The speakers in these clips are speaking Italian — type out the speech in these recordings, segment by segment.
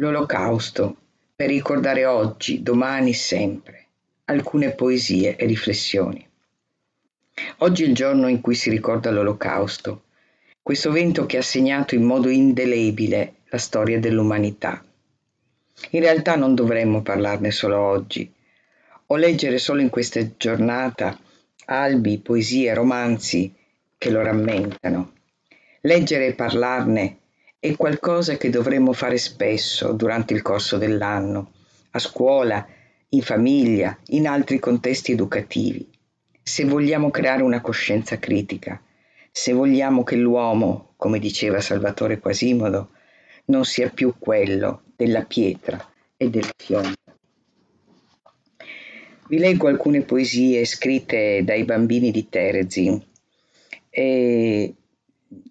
L'Olocausto, per ricordare oggi, domani, sempre, alcune poesie e riflessioni. Oggi è il giorno in cui si ricorda l'Olocausto, questo evento che ha segnato in modo indelebile la storia dell'umanità. In realtà non dovremmo parlarne solo oggi, o leggere solo in questa giornata albi, poesie, romanzi che lo rammentano. Leggere e parlarne è qualcosa che dovremmo fare spesso durante il corso dell'anno, a scuola, in famiglia, in altri contesti educativi, se vogliamo creare una coscienza critica, se vogliamo che l'uomo, come diceva Salvatore Quasimodo, non sia più quello della pietra e del fionda. Vi leggo alcune poesie scritte dai bambini di Terezin e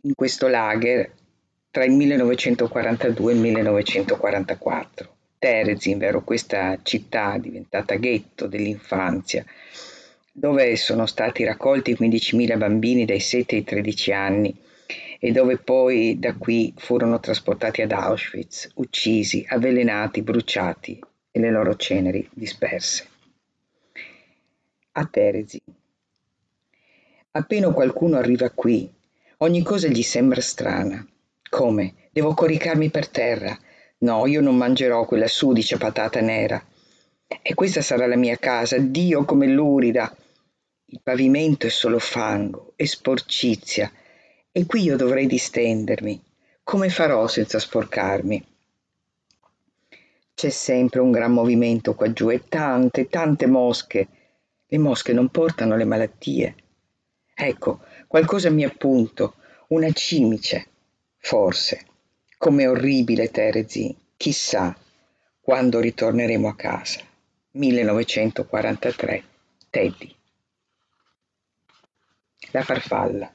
in questo lager tra il 1942 e il 1944. Terezin, vero, questa città diventata ghetto dell'infanzia, dove sono stati raccolti 15.000 bambini dai 7 ai 13 anni e dove poi da qui furono trasportati ad Auschwitz, uccisi, avvelenati, bruciati e le loro ceneri disperse. A Terezin. Appena qualcuno arriva qui, ogni cosa gli sembra strana. Come? Devo coricarmi per terra. No, io non mangerò quella sudicia patata nera. E questa sarà la mia casa. Dio come lurida. Il pavimento è solo fango e sporcizia. E qui io dovrei distendermi. Come farò senza sporcarmi? C'è sempre un gran movimento qua giù e tante, tante mosche. Le mosche non portano le malattie. Ecco, qualcosa mi appunto, una cimice. Forse, come orribile Terezi, chissà quando ritorneremo a casa. 1943, Teddy. La farfalla.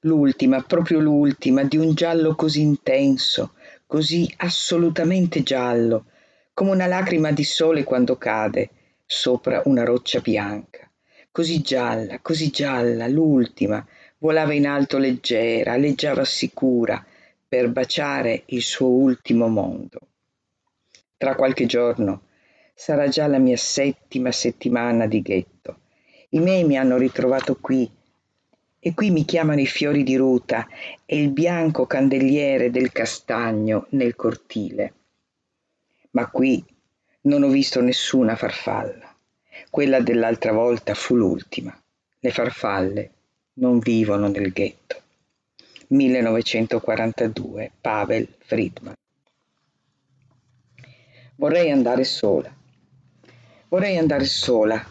L'ultima, proprio l'ultima, di un giallo così intenso, così assolutamente giallo, come una lacrima di sole quando cade sopra una roccia bianca. Così gialla, così gialla, l'ultima, volava in alto leggera, alleggiava sicura per baciare il suo ultimo mondo. Tra qualche giorno sarà già la mia settima settimana di ghetto. I miei mi hanno ritrovato qui e qui mi chiamano i fiori di ruta e il bianco candeliere del castagno nel cortile. Ma qui non ho visto nessuna farfalla. Quella dell'altra volta fu l'ultima. Le farfalle non vivono nel ghetto. 1942 Pavel Friedman. Vorrei andare sola. Vorrei andare sola,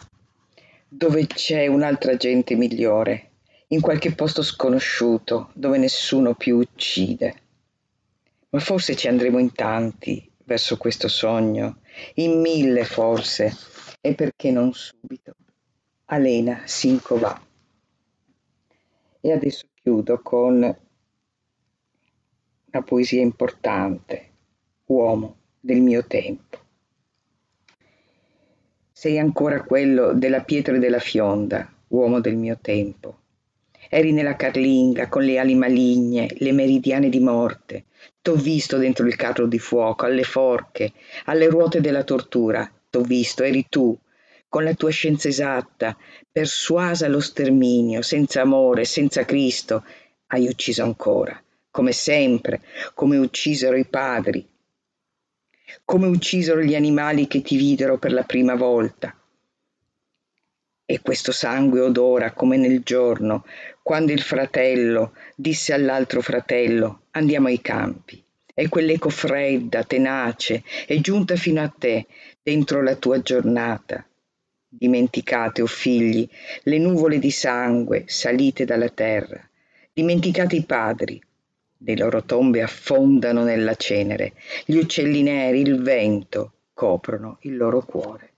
dove c'è un'altra gente migliore, in qualche posto sconosciuto, dove nessuno più uccide. Ma forse ci andremo in tanti verso questo sogno, in mille forse, e perché non subito. Alena Sincova. E adesso chiudo con una poesia importante, Uomo del mio tempo. Sei ancora quello della pietra e della fionda, uomo del mio tempo. Eri nella carlinga con le ali maligne, le meridiane di morte. T'ho visto dentro il carro di fuoco, alle forche, alle ruote della tortura. T'ho visto, eri tu, con la tua scienza esatta, persuasa allo sterminio, senza amore, senza Cristo, hai ucciso ancora, come sempre, come uccisero i padri, come uccisero gli animali che ti videro per la prima volta. E questo sangue odora come nel giorno, quando il fratello disse all'altro fratello, andiamo ai campi. E quell'eco fredda, tenace, è giunta fino a te, dentro la tua giornata, Dimenticate, o oh figli, le nuvole di sangue salite dalla terra. Dimenticate i padri. Le loro tombe affondano nella cenere. Gli uccelli neri, il vento, coprono il loro cuore.